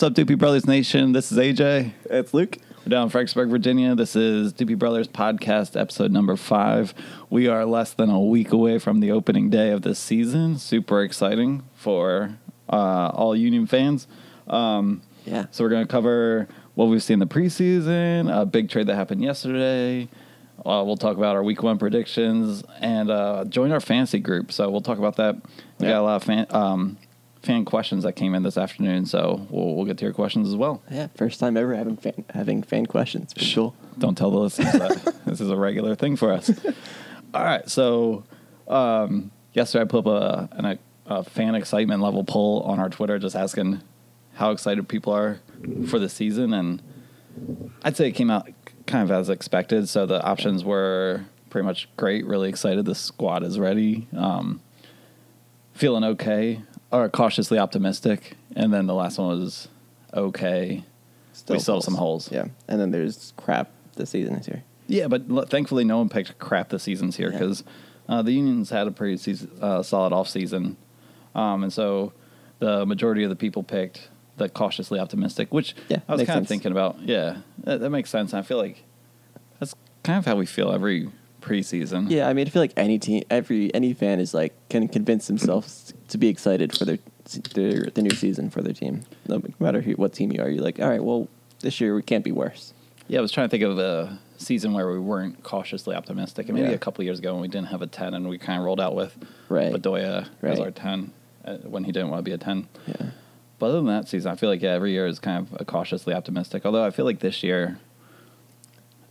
What's up, Doopy Brothers Nation? This is AJ. It's Luke. We're down in Fredericksburg, Virginia. This is Doopy Brothers Podcast, episode number five. We are less than a week away from the opening day of this season. Super exciting for uh, all Union fans. Um, Yeah. so we're going to cover what we've seen in the preseason, a big trade that happened yesterday. Uh, we'll talk about our week one predictions and uh, join our fantasy group. So we'll talk about that. We Yeah. got a lot of fan, um, fan questions that came in this afternoon. So we'll, we'll get to your questions as well. Yeah. First time ever having fan, having fan questions. Pretty cool. Don't tell the listeners that this is a regular thing for us. All right, so um, yesterday I put up a, an, a, a fan excitement level poll on our Twitter, just asking how excited people are for the season, and I'd say it came out kind of as expected. So the options were pretty much great, really excited. The squad is ready, um, feeling okay, or cautiously optimistic, and then the last one was okay. we still have some holes. Yeah. And then there's crap this season is here. Yeah, but l- thankfully no one picked crap this season's here Yeah. because uh, the Unions had a pretty season, uh, solid off season, um, and so the majority of the people picked the cautiously optimistic, which Yeah, I was kind of thinking about. Yeah, that, that makes sense. I feel like that's kind of how we feel every preseason. Yeah. I mean, I feel like any team, every any fan is like can convince themselves to be excited for their their the new season for their team. No matter who, what team you are, you're like, all right, well, this year we can't be worse. Yeah, I was trying to think of a season where we weren't cautiously optimistic, and maybe Yeah. a couple years ago when we didn't have a ten, and we kind of rolled out with Right. Bedoya as our ten uh, when he didn't want to be a ten. Yeah. But other than that season, I feel like yeah, every year is kind of a cautiously optimistic. Although I feel like this year,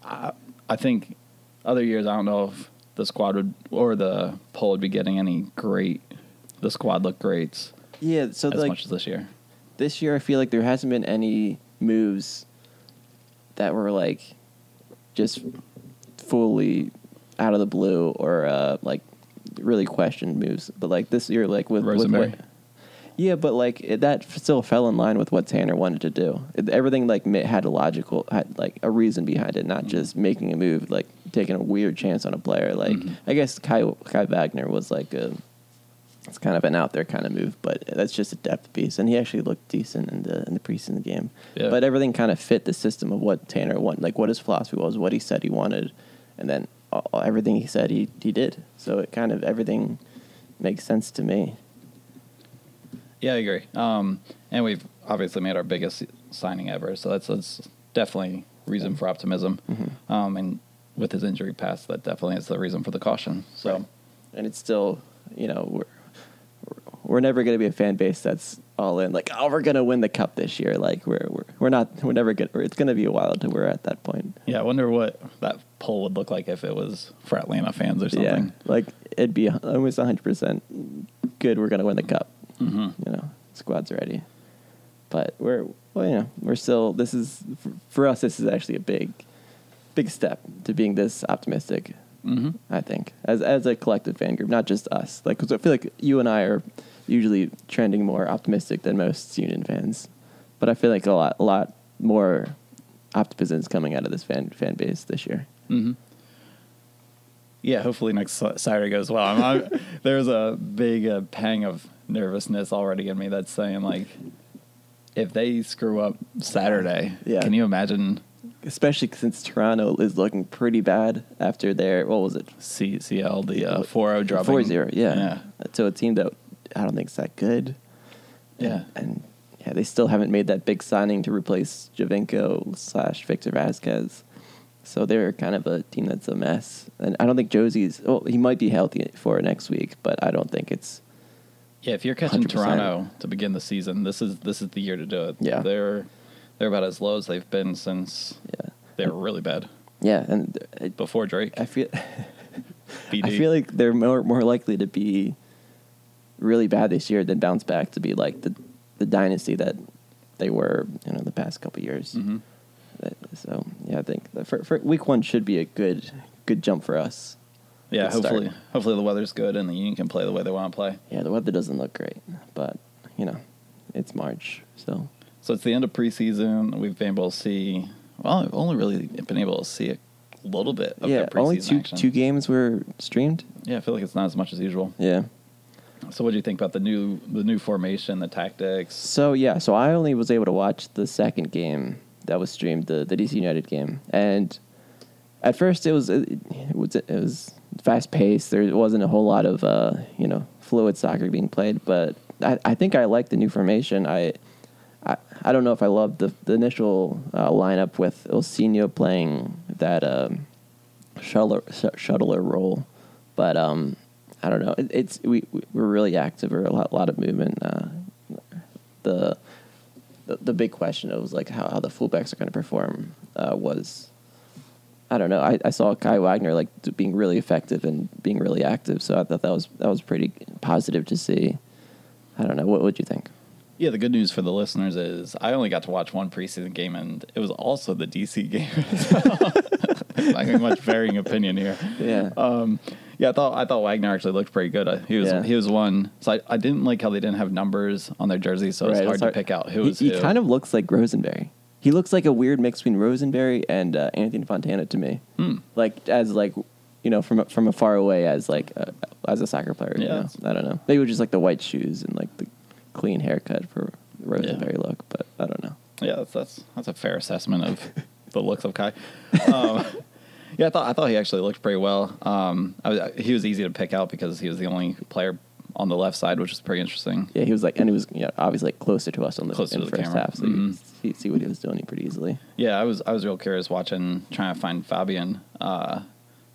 I, I think other years I don't know if the squad would or the poll would be getting any great. The squad looked great Yeah. So as like much as this year. this year, I feel like there hasn't been any moves that were like just fully out of the blue or uh, like really questioned moves. But like this year, like with, with what, yeah, but like it, that still fell in line with what Tanner wanted to do. It, everything like had a logical, had like a reason behind it, not just making a move, like taking a weird chance on a player. Like Mhm. I guess Kai Kai Wagner was like a. It's kind of an out there kind of move, but that's just a depth piece, and he actually looked decent in the in the preseason game. Yeah. But everything kind of fit the system of what Tanner wanted, like what his philosophy was, what he said he wanted, and then all, everything he said he he did. So it kind of everything makes sense to me. Yeah, I agree. Um, and we've obviously made our biggest signing ever, so that's that's definitely reason for optimism. Mhm. Um, and with his injury past, that definitely is the reason for the caution. So. And it's still, you know, we're we're never going to be a fan base that's all in. Like, oh, we're going to win the cup this year. Like, we're we're, we're not. We're never going. It's going to be a while until we're at that point. Yeah, I wonder what that poll would look like if it was for Atlanta fans or something. Yeah, like it'd be almost hundred percent good. We're going to win the cup. hmm You know, squad's ready. But we're well, you know, we're still. This is for us. This is actually a big, big step to being this optimistic. hmm I think as as a collective fan group, not just us. Like, cause I feel like you and I are usually trending more optimistic than most Union fans, but I feel like a lot a lot more optimism is coming out of this fan fan base this year. hmm Yeah, hopefully next Saturday goes well. I'm, I'm, there's a big uh, pang of nervousness already in me that's saying like, if they screw up Saturday, Yeah. can you imagine Especially since Toronto is looking pretty bad after their what was it C- CL the uh, 4-0 dropping? four zero yeah. yeah, So a team that I don't think is that good. Yeah. and, and yeah, they still haven't made that big signing to replace Giovinco slash Victor Vasquez. So they're kind of a team that's a mess. And I don't think Jozy's. Well, he might be healthy for next week, but I don't think it's. Yeah, if you're catching 100%. Toronto to begin the season, this is this is the year to do it. Yeah. they're they're about as low as they've been since Yeah, they were really bad yeah, and it, before Drake. I feel. I feel like they're more more likely to be really bad this year than bounce back to be like the the dynasty that they were, you know, the past couple years. Mhm. So yeah, I think the, for, for week one should be a good good jump for us. Yeah, Good start. hopefully hopefully the weather's good and the Union can play the way they want to play. Yeah, the weather doesn't look great, but you know, it's March, so So it's the end of preseason. We've been able to see. Well, we've only really been able to see a little bit of yeah, their preseason only two action. two games were streamed. Yeah, I feel like it's not as much as usual. Yeah, So, what do you think about the new the new formation, the tactics? So yeah, so I only was able to watch the second game that was streamed, the the DC United game, and at first it was it, was it was fast paced. There wasn't a whole lot of uh, you know fluid soccer being played, but I, I think I like the new formation. I I, I don't know if I love the the initial uh, lineup with Ilsinho playing that um, shuttler shuttler role, but um, I don't know. It, it's we we're really active or a lot, lot of movement. Uh, the, the the big question was like how, how the fullbacks are going to perform uh, was I don't know. I, I saw Kai Wagner like being really effective and being really active, so I thought that was that was pretty positive to see. I don't know. What would you think? Yeah, the good news for the listeners is I only got to watch one preseason game, and it was also the DC game. I have much varying opinion here. Yeah. Um, yeah, I thought I thought Wagner actually looked pretty good. Uh, He was Yeah. he was one. So I, I didn't like how they didn't have numbers on their jerseys, so it's Right, hard to pick out who he, was he who. kind of looks like Rosenberry. He looks like a weird mix between Rosenberry and uh, Anthony Fontana to me. Hmm. Like as like you know from from afar away as like a, as a soccer player. you Yeah. know? I don't know. Maybe it was just like the white shoes and like the clean haircut for the Rosenberry look, but I don't know. Yeah, that's that's that's a fair assessment of the looks of Kai. Um, yeah, I thought I thought he actually looked pretty well. Um, I was, he was easy to pick out because he was the only player on the left side, which is pretty interesting. Yeah, he was like, and he was you know, obviously like closer to us on the, Closer in to the the first camera. half, so Mhm. you see, see what he was doing pretty easily. Yeah, I was I was real curious watching trying to find Fabian, uh,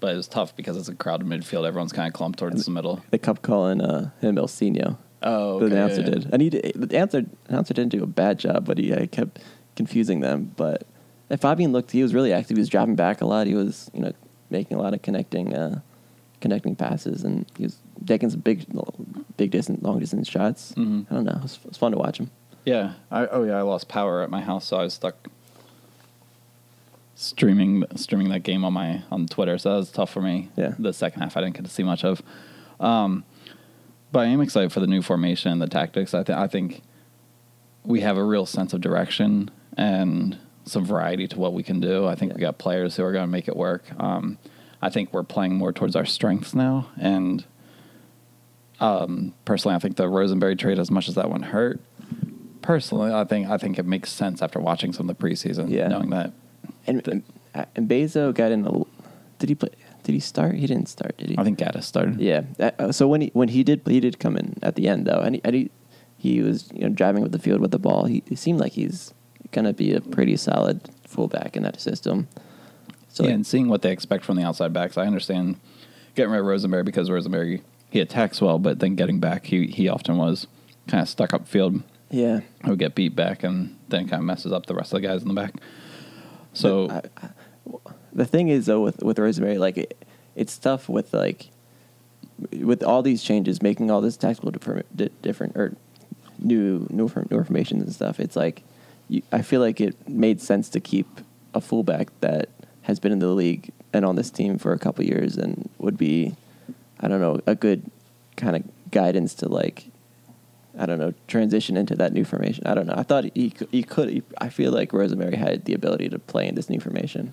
but it was tough because it's a crowded midfield. Everyone's kind of clumped towards the middle. They kept calling uh, him Ilsinho. Oh, the announcer yeah, yeah. did, and he did, the announcer announcer didn't do a bad job, but he uh, kept confusing them. But and Fabian looked, he was really active. He was dropping back a lot. He was you know making a lot of connecting uh, connecting passes, and he was taking some big big distance, long distance shots. Mhm. I don't know, it was, it was fun to watch him. Yeah. I, oh yeah, I lost power at my house, so I was stuck streaming streaming that game on my on Twitter. So that was tough for me. Yeah. The second half I didn't get to see much of. Um, but I am excited for the new formation and the tactics. I think I think we have a real sense of direction and some variety to what we can do. I think we Yeah. got players who are going to make it work. Um, I think we're playing more towards our strengths now, and um, personally, I think the Rosenberry trade, as much as that one hurt, personally, I think I think it makes sense after watching some of the preseason, Yeah. knowing that. And The- and, and Bezo got in. A, did he play? Did he start? He didn't start, did he? I think Gaddis started. Yeah. Uh, so when he when he did he did come in at the end though, and he, and he, he was you know driving with the field with the ball. He, he seemed like he's gonna be a pretty solid fullback in that system. So yeah, like- and seeing what they expect from the outside backs, I understand getting rid of Rosenberry because Rosenberry he attacks well, but then getting back, he he often was kind of stuck up field. yeah. He would get beat back, and then kind of messes up the rest of the guys in the back. So I, I, the thing is though with with Rosenberry, like it, it's tough with like with all these changes, making all this tactical di- different or new new new formations and stuff. It's like you, I feel like it made sense to keep a fullback that has been in the league and on this team for a couple years and would be, I don't know, a good kind of guidance to like. I don't know, transition into that new formation. I don't know. I thought he he could. He, I feel like Rosenberry had the ability to play in this new formation.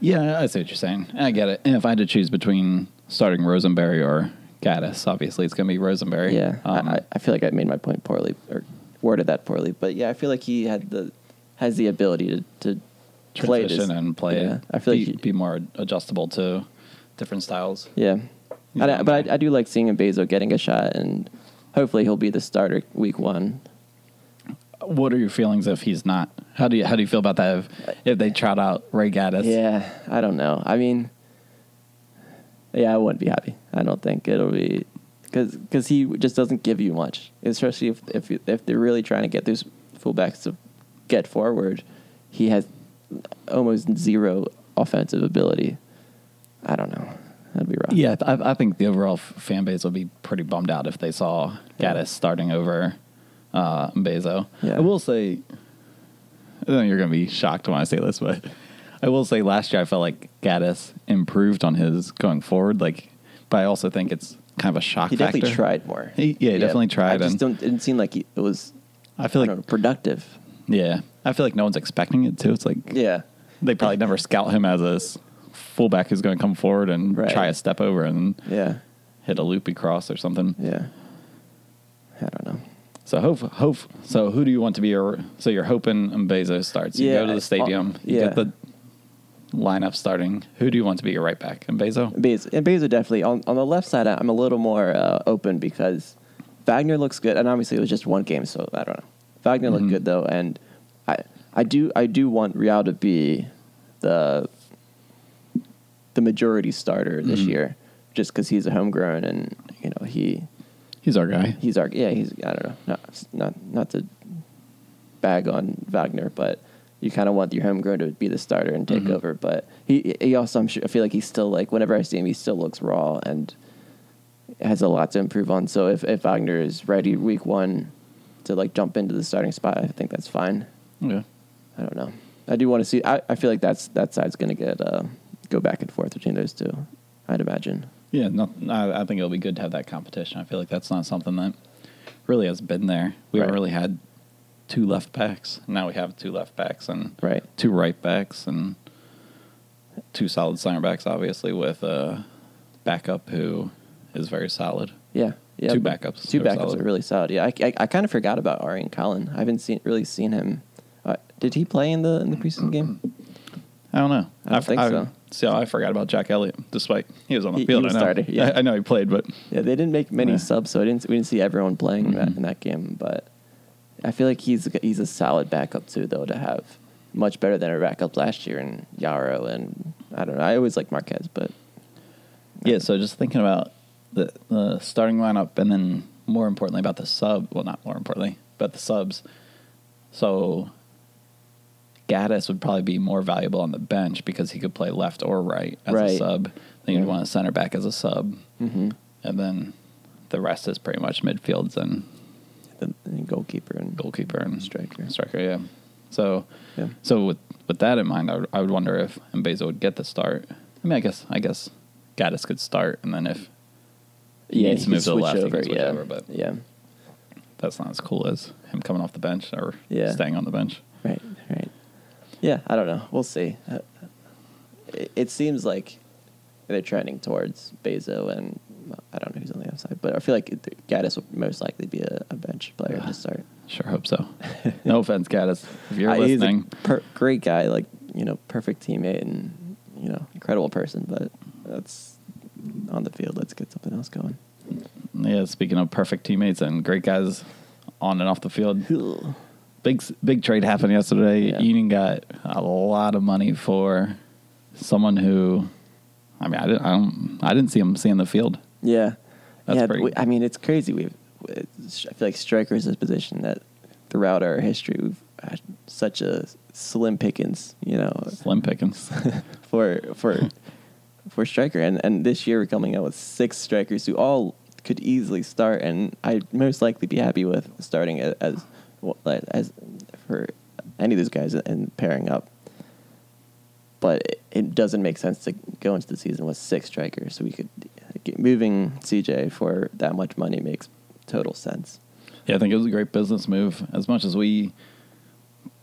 Yeah, I see what you're saying. I get it. And if I had to choose between starting Rosenberry or Gaddis, obviously it's going to be Rosenberry. Yeah, Um, I, I- feel like I made my point poorly or worded that poorly, but yeah, I feel like he had the has the ability to to play transition this. and play. Yeah, I feel be, like he, be more adjustable to different styles. yeah, I, but. I, I do like seeing Bezo getting a shot, and hopefully he'll be the starter week one. What are your feelings if he's not? How do you how do you feel about that if, if they trot out Ray Gaddis? Yeah, I don't know. I mean, yeah, I wouldn't be happy. I don't think it'll be because he just doesn't give you much, especially if if if they're really trying to get those fullbacks to get forward. He has almost zero offensive ability. I don't know. That'd be rough. Yeah, I, I think the overall f- fan base will be pretty bummed out if they saw Yeah. Gaddis starting over uh, Bezo. Yeah. I will say, you're going to be shocked when I say this, but I will say last year I felt like Gaddis improved on his going forward. Like, but I also think it's kind of a shock he definitely factor. tried more. He- yeah, he definitely tried, I just don't. It didn't seem like he, it was. I feel I like, know, productive. yeah, I feel like no one's expecting it too. It's like Yeah. they probably never scout him as a fullback who's going to come forward and Right. try a step over and Yeah. hit a loopy cross or something. Yeah. So hope, hope. So who do you want to be your? So you're hoping Mbaizo starts. You Yeah, go to the stadium. You yeah. get the lineup starting. Who do you want to be your right back? And Beza definitely on on the left side. I'm a little more uh, open because Wagner looks good, and obviously it was just one game, so I don't know. Wagner looked Mhm. good though, and I I do I do want Real to be the the majority starter this Mhm. year, just because he's a homegrown and you know he He's our guy. he's our yeah he's I don't know not not not to bag on Wagner, but you kind of want your homegrown to be the starter and take Mhm. over. But he he also I'm sure I feel like he's still like whenever I see him he still looks raw and has a lot to improve on. So if if Wagner is ready week one to like jump into the starting spot, I think that's fine. Yeah. I don't know. I do want to see. I, I feel like that's that side's going to get uh, go back and forth between those two. I'd imagine. Yeah, not, I, I think it'll be good to have that competition. I feel like that's not something that really has been there. We haven't really had two left backs. Now we have two left backs and Right. two right backs and two solid center backs, obviously, with a backup who is very solid. Yeah. Yeah. Two backups Two backups solid. are really solid. Yeah. I, I, I kind of forgot about Aurélien Collin. I haven't seen really seen him. Uh, did he play in the in the preseason game? I don't know. I don't f- think so. See, I forgot about Jack Elliott, despite he was on the He- he field. was I know. started, yeah. I, I know he played, but Yeah, they didn't make many Yeah. subs, so I didn't we didn't see everyone playing in, that, Mhm. in that game. But I feel like he's a, he's a solid backup too, though. To have much better than our backup last year in Yaro and I don't know. I always like Marquez, but Yeah, so just thinking about the, the starting lineup and then more importantly about the sub, well, not more importantly, but the subs. So Gaddis would probably be more valuable on the bench because he could play left or right as a Right. sub. Then you'd Yeah. want a center back as a sub. mm-hmm. And then the rest is pretty much midfields and the, the goalkeeper and goalkeeper and Striker. Striker, yeah. So, Yeah. so with with that in mind, I would, I would wonder if Mbaizo would get the start. I mean, I guess I guess Gaddis could start, and then if he Yeah, needs to move to the left, over, can switch yeah. over. But yeah, that's not as cool as him coming off the bench or Yeah. staying on the bench. right, right. Yeah, I don't know. We'll see. Uh, it, it seems like they're trending towards Bezo and well, I don't know who's on the outside, but I feel like Gaddis will most likely be a, a bench player to start. Sure hope so. no offense, Gaddis. If you're Uh, he's a listening, per- great guy, like you know, perfect teammate and you know, incredible person. But that's on the field. Let's get something else going. yeah. Speaking of perfect teammates and great guys on and off the field, big big trade happened yesterday. Yeah. Union got a lot of money for someone who, I mean, I didn't, I don't, I didn't see him seeing the field. Yeah, That's yeah. pretty- we- I mean, it's crazy. We've, I feel like striker is a position that throughout our history we've had such a slim pickings. You know, Slim pickings. for for for striker, and and this year we're coming out with six strikers who all could easily start, and I'd most likely be happy with starting as as, as for any of these guys and pairing up. But it, it doesn't make sense to go into the season with six strikers. So we could get, moving CJ for that much money makes total sense. Yeah, I think it was a great business move. As much as we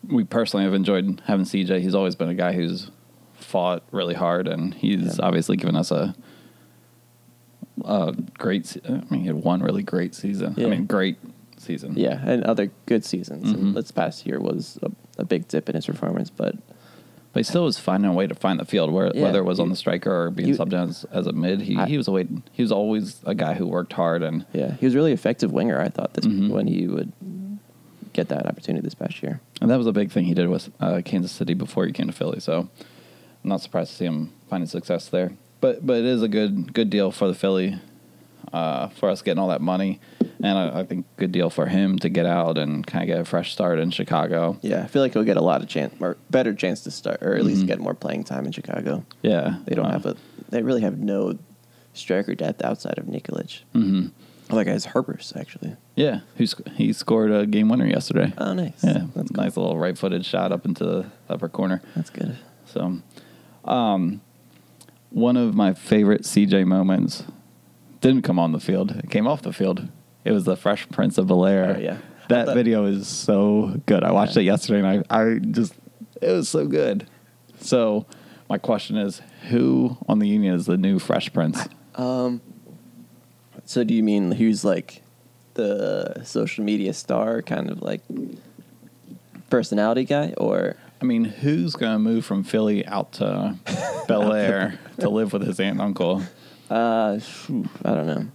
we personally have enjoyed having CJ, he's always been a guy who's fought really hard, and he's Yeah. obviously given us a a great. I mean, he had one really great season. I mean, great season. Yeah, and other good seasons. Mhm. And this past year was a, a big dip in his performance, but but he still was finding a way to find the field, where, Yeah, whether it was on the striker or being he- subbed in as, as a mid. He I- he was a way, He was always a guy who worked hard, and yeah, he was really effective winger. I thought this Mhm. when he would get that opportunity this past year. And that was a big thing he did with uh, Kansas City before he came to Philly. So I'm not surprised to see him finding success there. But but it is a good good deal for the Philly uh, for us getting all that money, and I, I think good deal for him to get out and kind of get a fresh start in Chicago. Yeah, I feel like he'll get a lot of chance, or better chance to start, or at least Mhm. get more playing time in Chicago. Yeah, They don't uh, have a, they really have no striker depth outside of Nikolic. mhm. Other guys, Herbers actually. Yeah, who's he scored a game winner yesterday? Oh, nice. yeah, that's cool. nice little right-footed shot up into the upper corner. That's good. So, um, one of my favorite CJ moments didn't come on the field. It came off the field. It was the Fresh Prince of Bel Air. Oh, yeah. That That- video is so good. I watched Yeah. it yesterday and I, I just, it was so good. So, my question is who on the Union is the new Fresh Prince? Um, so do you mean who's like the social media star kind of like personality guy, or I mean, who's going to move from Philly out to Bel Air to live with his aunt and uncle? uh, I don't know.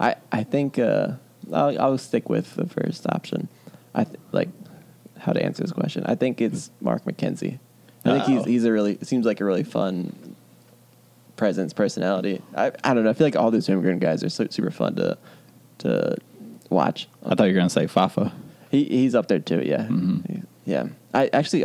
I I think uh, I'll, I'll stick with the first option. I th- like how to answer this question. I think it's Mark McKenzie. I think he's Oh. he's a really seems like a really fun presence, personality. I I don't know. I feel like all those immigrant guys are so, super fun to to watch. I thought you were going to say Fafa. He he's up there too. Yeah, Mhm. yeah. I actually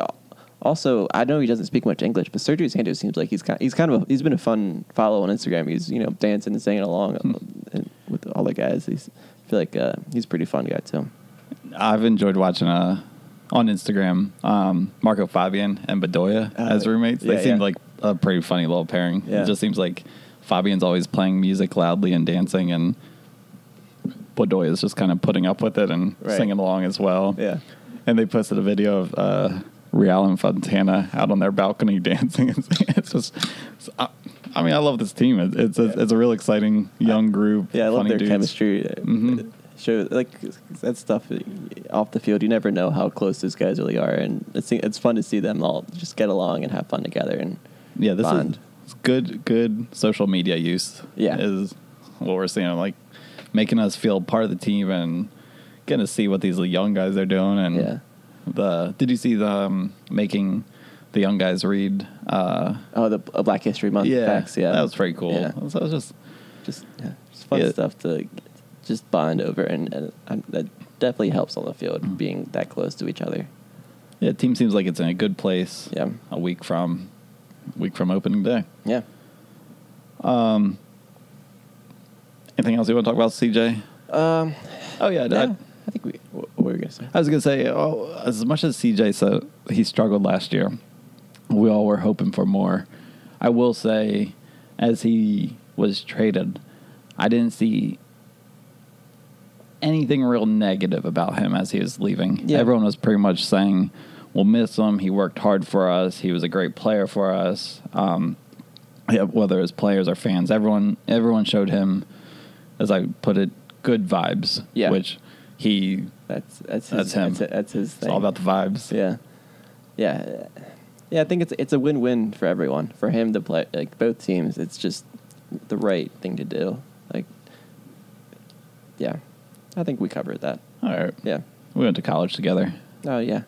also I know he doesn't speak much English, but Sergio Santos seems like he's kind he's kind of a, he's been a fun follow on Instagram. He's you know dancing and singing along Hmm. and with all the guys. He's feel like uh, he's a pretty fun guy too. I've enjoyed watching uh, on Instagram um, Marco Fabian and Bedoya Uh, as roommates. They yeah, seem yeah. like a pretty funny little pairing. Yeah. It just seems like Fabian's always playing music loudly and dancing, and Bedoya is just kind of putting up with it and Right. singing along as well. Yeah. And they posted a video of uh, Real and Fontana out on their balcony dancing. It's just, it's, I, mean, I love this team. It, it's a, it's a real exciting young group. Yeah, I love their dudes. chemistry. Mhm. Show like that stuff off the field. You never know how close those guys really are, and it's it's fun to see them all just get along and have fun together. And Yeah, this bond. is good. Good social media use. Yeah. is what we're seeing. Like making us feel part of the team and getting to see what these young guys are doing. And Yeah. the did you see the um, making the young guys read? Uh, oh, the uh, Black History Month yeah, facts. Yeah, that was pretty cool. Yeah. So it was just just yeah, just fun Yeah. stuff to just bond over, and, and, and that definitely helps on the field Mm-hmm. being that close to each other. yeah. Team seems like it's in a good place. Yeah, a week from week from opening day. yeah. Um, anything else you want to talk about, CJ? Um, Oh yeah, I- I think we. What were we gonna say? I was gonna say, oh, as much as CJ said he struggled last year, we all were hoping for more. I will say, as he was traded, I didn't see anything real negative about him as he was leaving. Yeah. Everyone was pretty much saying, "We'll miss him. He worked hard for us. He was a great player for us." Um, yeah, whether it's players or fans, everyone everyone showed him, as I put it, good vibes. Yeah. which he That's that's his, That's him. That's, that's his thing. it's all about the vibes. Yeah, yeah, yeah. I think it's it's a win win for everyone. For him to play like both teams, it's just the right thing to do. Like, yeah, I think we covered that. All right. Yeah. We went to college together, Oh yeah,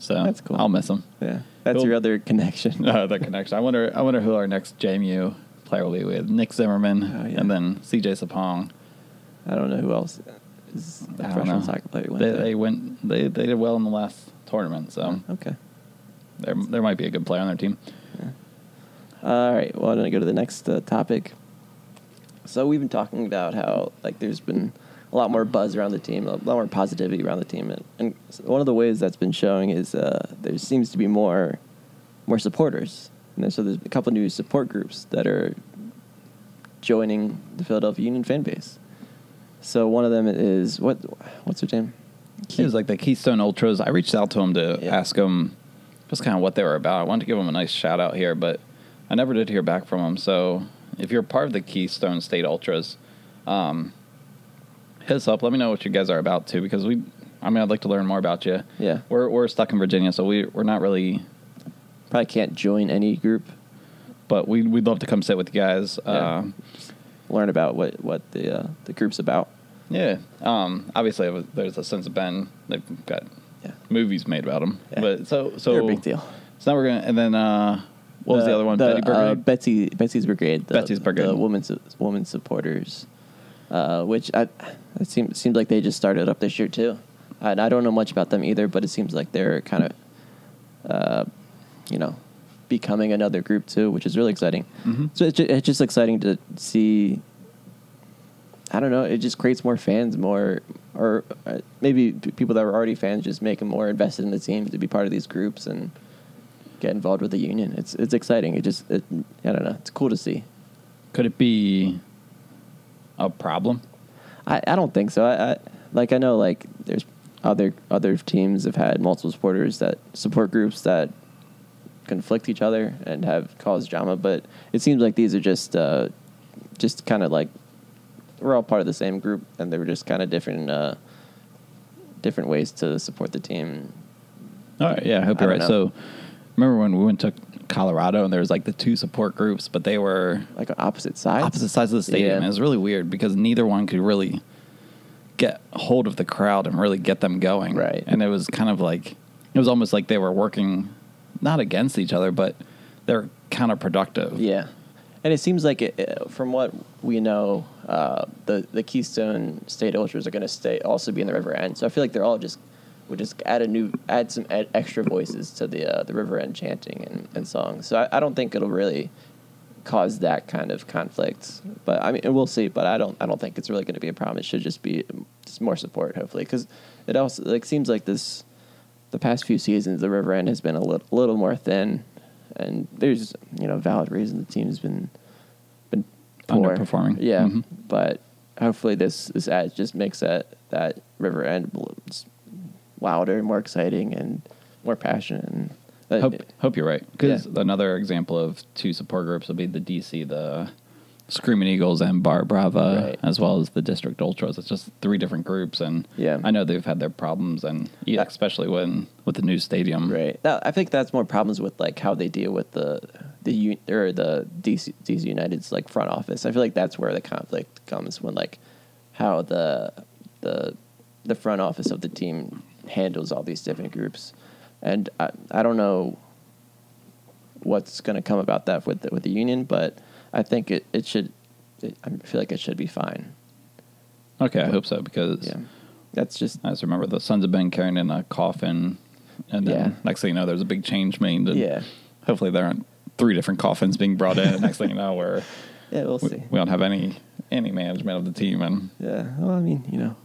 so That's cool. I'll miss him. yeah. That's Cool. your other connection. Uh, that connection. I wonder. I wonder who our next JMU player will be. with. Nick Zimmerman, Oh, yeah. and then CJ Sapong. I don't know who else is don't freshman soccer player. went They, they went. They they did well in the last tournament, so okay. There there might be a good player on their team. All right. Well, I'm gonna go to the next uh, topic. So we've been talking about how like there's been a lot more buzz around the team, a lot more positivity around the team, and, and one of the ways that's been showing is uh, there seems to be more more supporters, and so there's a couple new support groups that are joining the Philadelphia Union fan base. So one of them is what what's their name? It was like the Keystone Ultras. I reached out to them to Yeah. ask them just kind of what they were about. I wanted to give them a nice shout out here, but I never did hear back from them. So if you're part of the Keystone State Ultras, um, hit us up. Let me know what you guys are about too, because we. I mean, I'd like to learn more about you. Yeah. we're we're stuck in Virginia, so we we're not really. Probably can't join any group. But we we'd love to come sit with you guys. Yeah. Uh, Learn about what what the uh, the group's about. yeah. Um, obviously, there's a Sons of Ben. They've got Yeah. movies made about them. Yeah. But so so They're a big deal. So now we're gonna and then uh, what was the other one? The, Betty Brigade. Uh, Betsy Betsy's Brigade. The, Betsy's Brigade. The women's women supporters, uh, which I, it seems seems like they just started up this year too, and I don't know much about them either. But it seems like they're kind of, uh, you know, becoming another group too, which is really exciting. Mhm. So it's just, it's just exciting to see. I don't know. It just creates more fans, more or uh, maybe p- people that were already fans just make them more invested in the team to be part of these groups and get involved with the union. It's it's exciting. It just it, I don't know. It's cool to see. Could it be a problem? I, I don't think so. I, I like I know like there's other other teams have had multiple supporters that support groups that conflict each other and have caused drama, but it seems like these are just uh, just kind of like we're all part of the same group, and they were just kind of different, uh, different ways to support the team. All right, yeah, I hope I you're right. know. So, remember when we went to Colorado and there was like the two support groups, but they were Like opposite sides. opposite sides of the stadium. Yeah. It was really weird because neither one could really get hold of the crowd and really get them going. Right. And it was kind of like it was almost like they were working not against each other, but they're counterproductive. Yeah, and it seems like it, it- from what we know, uh, the the Keystone State Ultras are going to stay also be in the River End. So I feel like they're all just would just add a new add some ed, extra voices to the uh, the River End chanting and, and songs. So I, I don't think it'll really cause that kind of conflict. But I mean, we'll see. But I don't I don't think it's really going to be a problem. It should just be just more support, hopefully, because it also like seems like this the past few seasons the River End has been a little, little more thin, and there's you know valid reason the team's been poor. Underperforming. Yeah, Mhm. but hopefully this this ad just makes that that River End balloons louder, and more exciting, and more passionate. And that- Hope hope you're right. Because Yeah. another example of two support groups would be the DC, the Screaming Eagles and Barra Brava, Right. as well as the District Ultras. It's just three different groups, and Yeah. I know they've had their problems, and yeah, especially when with the new stadium. Right. I think that's more problems with like how they deal with the the or the DC, DC United's like front office. I feel like that's where the conflict comes when like how the the the front office of the team handles all these different groups, and I I don't know what's going to come about that with the, with the union, but I think it it should. It, I feel like it should be fine. Okay, I hope so because Yeah. That's just I just remember the Sons of Ben carrying in a coffin, and then Yeah. next thing you know, there's a big change made. And Yeah. Hopefully, there aren't three different coffins being brought in. and next thing you know, we're yeah. We'll we, see. we don't have any any management of the team, and Yeah. Well, I mean, you know,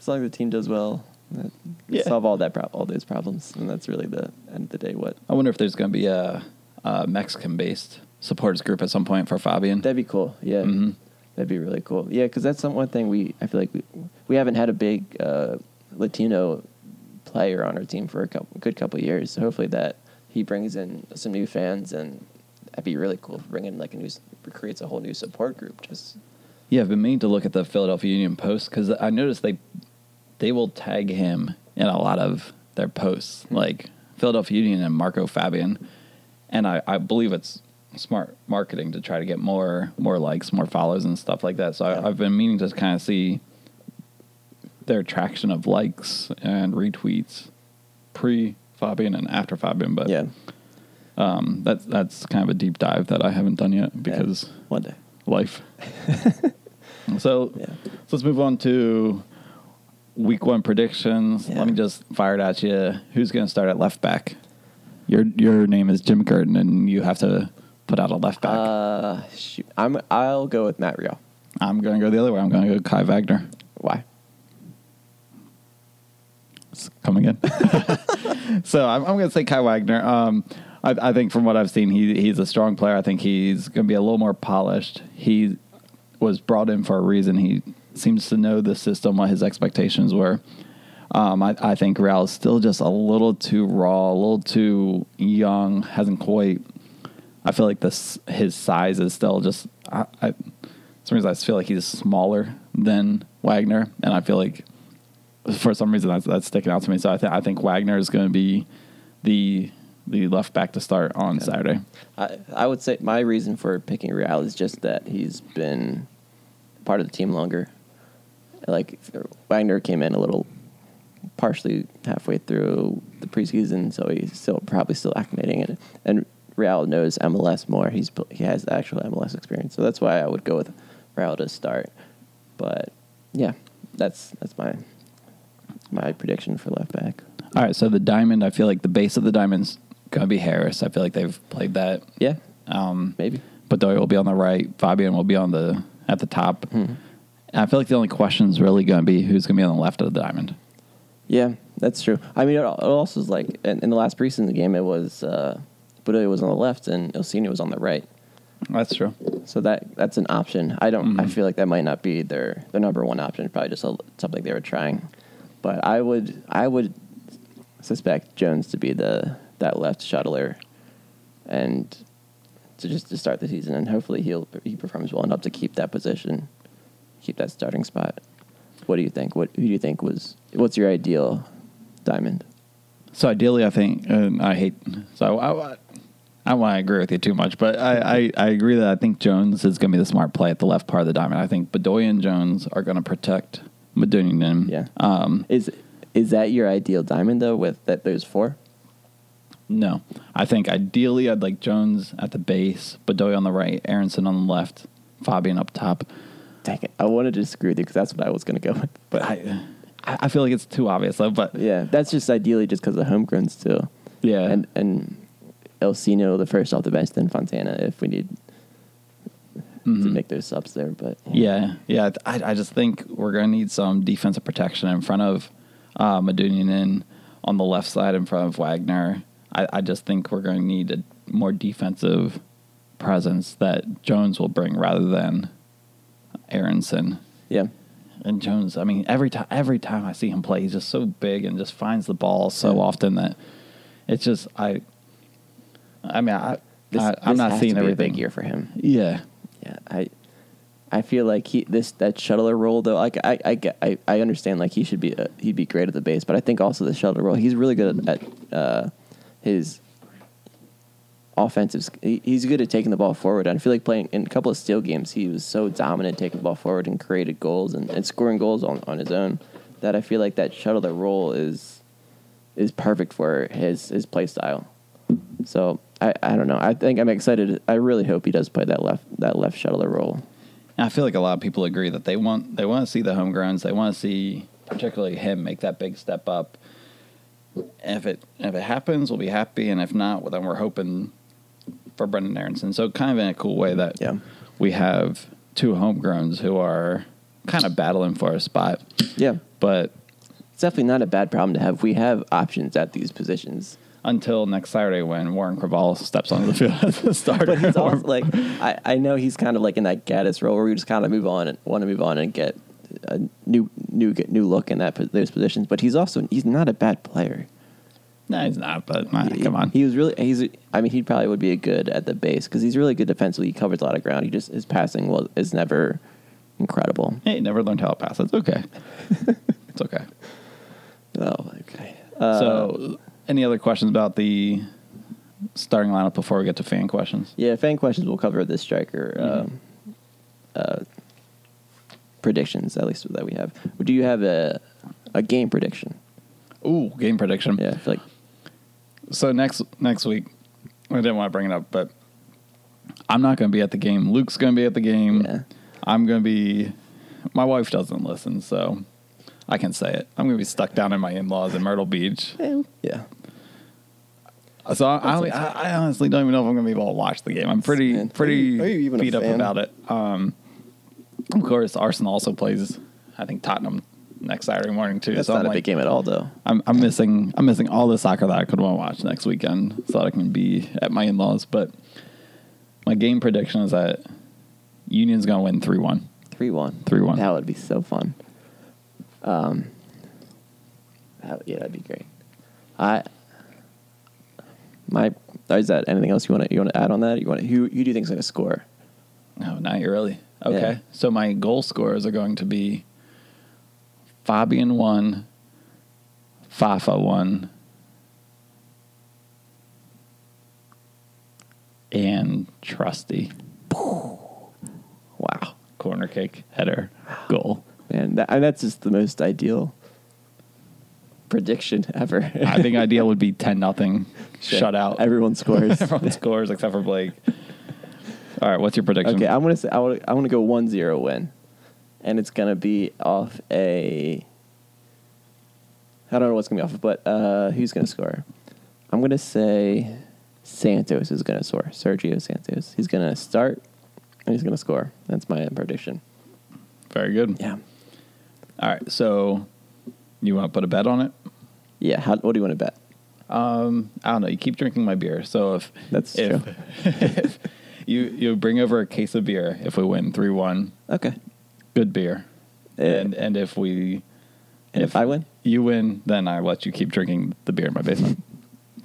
as long as the team does well, that, Yeah. solve all that pro- all those problems, and that's really the end of the day. What I wonder if there's going to be a, a Mexican-based supporters group at some point for Fabian. that'd be cool. Yeah, Mhm. that'd be really cool. Yeah, because that's some one thing we I feel like we we haven't had a big uh, Latino player on our team for a couple, good couple of years. So hopefully that he brings in some new fans, and that'd be really cool. Bringing in like a new creates a whole new support group. Just Yeah, I've been meaning to look at the Philadelphia Union post because I noticed they they will tag him in a lot of their posts, Hmm. like Philadelphia Union and Marco Fabian, and I, I believe it's smart marketing to try to get more more likes, more follows, and stuff like that. So Yeah. I, I've been meaning to kind of see their traction of likes and retweets pre Fabian and after Fabian, but yeah, um, that's that's kind of a deep dive that I haven't done yet because one day. life. so Yeah. let's move on to week one predictions. Yeah. Let me just fire it at you. Who's going to start at left back? Your your name is Jim Curtin, and you have to put out a left back. Uh, shoot. I'm I'll go with Matt Real. I'm going to go the other way. I'm going to go Kai Wagner. Why? Coming in. so I'm, I'm going to say Kai Wagner. Um, I, I think from what I've seen, he he's a strong player. I think he's going to be a little more polished. He was brought in for a reason. He seems to know the system, what his expectations were. Um, I, I think Real is still just a little too raw, a little too young. Hasn't quite. I feel like this his size is still just. I, I, some reason I feel like he's smaller than Wagner, and I feel like for some reason that's that's sticking out to me. So I think I think Wagner is going to be the the left back to start on Saturday. I, I would say my reason for picking Real is just that he's been part of the team longer. Like Wagner came in a little partially halfway through the preseason, so he's still probably still acclimating it. And Real knows MLS more. He's he has the actual MLS experience, so that's why I would go with Real to start. But yeah, that's that's my my prediction for left back. All right, so the diamond. I feel like the base of the diamond's going to be Haris. I feel like they've played that. Yeah, Um, maybe. Bedoya will be on the right. Fabian will be on the at the top. Hmm. I feel like the only question is really going to be who's going to be on the left of the diamond. Yeah, that's true. I mean, it also is like in, in the last preseason game, it was uh, Bedoya was on the left and Ilsinho was on the right. That's true. So that that's an option. I don't. I Mhm. feel like that might not be their their number one option. Probably just a, something they were trying. But I would I would suspect Jones to be the that left shuttler, and to just to start the season, and hopefully he'll he performs well enough to keep that position. keep that starting spot. What do you think? What who do you think was what's your ideal diamond? So ideally, I think, and I hate. So I, I, I want to agree with you too much, but I, I, I agree that I think Jones is going to be the smart play at the left part of the diamond. I think Bedoya and Jones are going to protect Medunjanin. Yeah. Um, Is is that your ideal diamond though? With that, there's four. no, I think ideally I'd like Jones at the base, Bedoya on the right, Aaronson on the left, Fabian up top. Dang it! I wanted to disagree with you because that's what I was going to go with. But I, I feel like it's too obvious though. But Yeah, that's just ideally just because of homegrowns too. yeah, and and Ilsinho the first off the bench, then Fontana if we need to Mhm. make those subs there. But Yeah, yeah. I, I just think we're going to need some defensive protection in front of uh, Medunjanin on the left side in front of Wagner. I, I just think we're going to need a more defensive presence that Jones will bring rather than Aaronson. yeah, And Jones, I mean, every time every time I see him play, he's just so big and just finds the ball so Yeah. often that it's just I. I mean, I, this, I I'm this not seeing to everything. a big year for him. Yeah, Yeah, I I feel like he this that shuttler role though. Like I I I, I understand like he should be uh, he'd be great at the base, but I think also the shuttler role he's really good at, at uh, his offensive. he- He's good at taking the ball forward. And I feel like playing in a couple of steel games, he was so dominant taking the ball forward and created goals and, and scoring goals on, on his own that I feel like that shuttler role is is perfect for his his play style. So I, I don't know. I think I'm excited. I really hope he does play that left that left shuttler role. I feel like a lot of people agree that they want they want to see the homegrowns. They want to see particularly him make that big step up. And if it if it happens, we'll be happy, and if not, well, then we're hoping for Brenden Aaronson. So kind of in a cool way that Yeah. we have two homegrowns who are kind of battling for a spot, Yeah, but it's definitely not a bad problem to have. We have options at these positions. Until next Saturday when Warren Creavalle steps onto the field as a starter. But he's also like I, I know he's kind of like in that Gaddis role where we just kind of move on and want to move on and get a new new get new look in that those positions. But he's also he's not a bad player. no, he's not. But nah, He- come on, he was really he's. I mean, he probably would be a good at the base because he's really good defensively. He covers a lot of ground. He just his passing was is never incredible. hey, never learned how to pass. It's okay. it's okay. Oh, okay. Uh, so, any other questions about the starting lineup before we get to fan questions? Yeah, fan questions will cover this striker Mm-hmm. um, uh, predictions, at least that we have. Do you have a a game prediction? Ooh, game prediction. Yeah, I feel like So next next week, I didn't want to bring it up, but I'm not going to be at the game. Luke's going to be at the game. Yeah. I'm going to be. My wife doesn't listen, so I can say it. I'm going to be stuck down in my in-laws in Myrtle Beach. yeah. So I, I, I I honestly don't even know if I'm going to be able to watch the game. I'm pretty pretty are you- are you even beat up about it. Um, of course, Arsenal also plays. I think Tottenham next Saturday morning too. That's so not I'm a like, big game at all, though. I'm, I'm missing I'm missing all the soccer that I could want to watch next weekend, so that I can be at my in-laws. But my game prediction is that Union's going to win three one. Three one. 3-1. That would be so fun. Um. that- yeah, that'd be great. I. My is that anything else you want to you want to add on that? You want who who do you think's going to score? No, not really. Okay, Yeah. so my goal scorers are going to be Fabian one, Fafa one, and Trusty Wow, corner kick header goal. Man, that, and that's just the most ideal prediction ever. I think ideal would be ten nothing shutout. Everyone scores. Everyone scores except for Blake. All right, what's your prediction? Okay, I'm gonna say I want I want to go 1-0 win, and it's gonna be off a. I don't know what's gonna be off, of, but uh, who's gonna score? I'm gonna say Santos is gonna score. Sergio Santos. He's gonna start, and he's gonna score. That's my prediction. Very good. Yeah, All right, so you want to put a bet on it? yeah. How, what do you want to bet? Um, I don't know. You keep drinking my beer, so if That's if, true. if you you bring over a case of beer if we win three one, Okay. good beer, Uh, and and if we And if I win? you win, then I let you keep drinking the beer in my basement.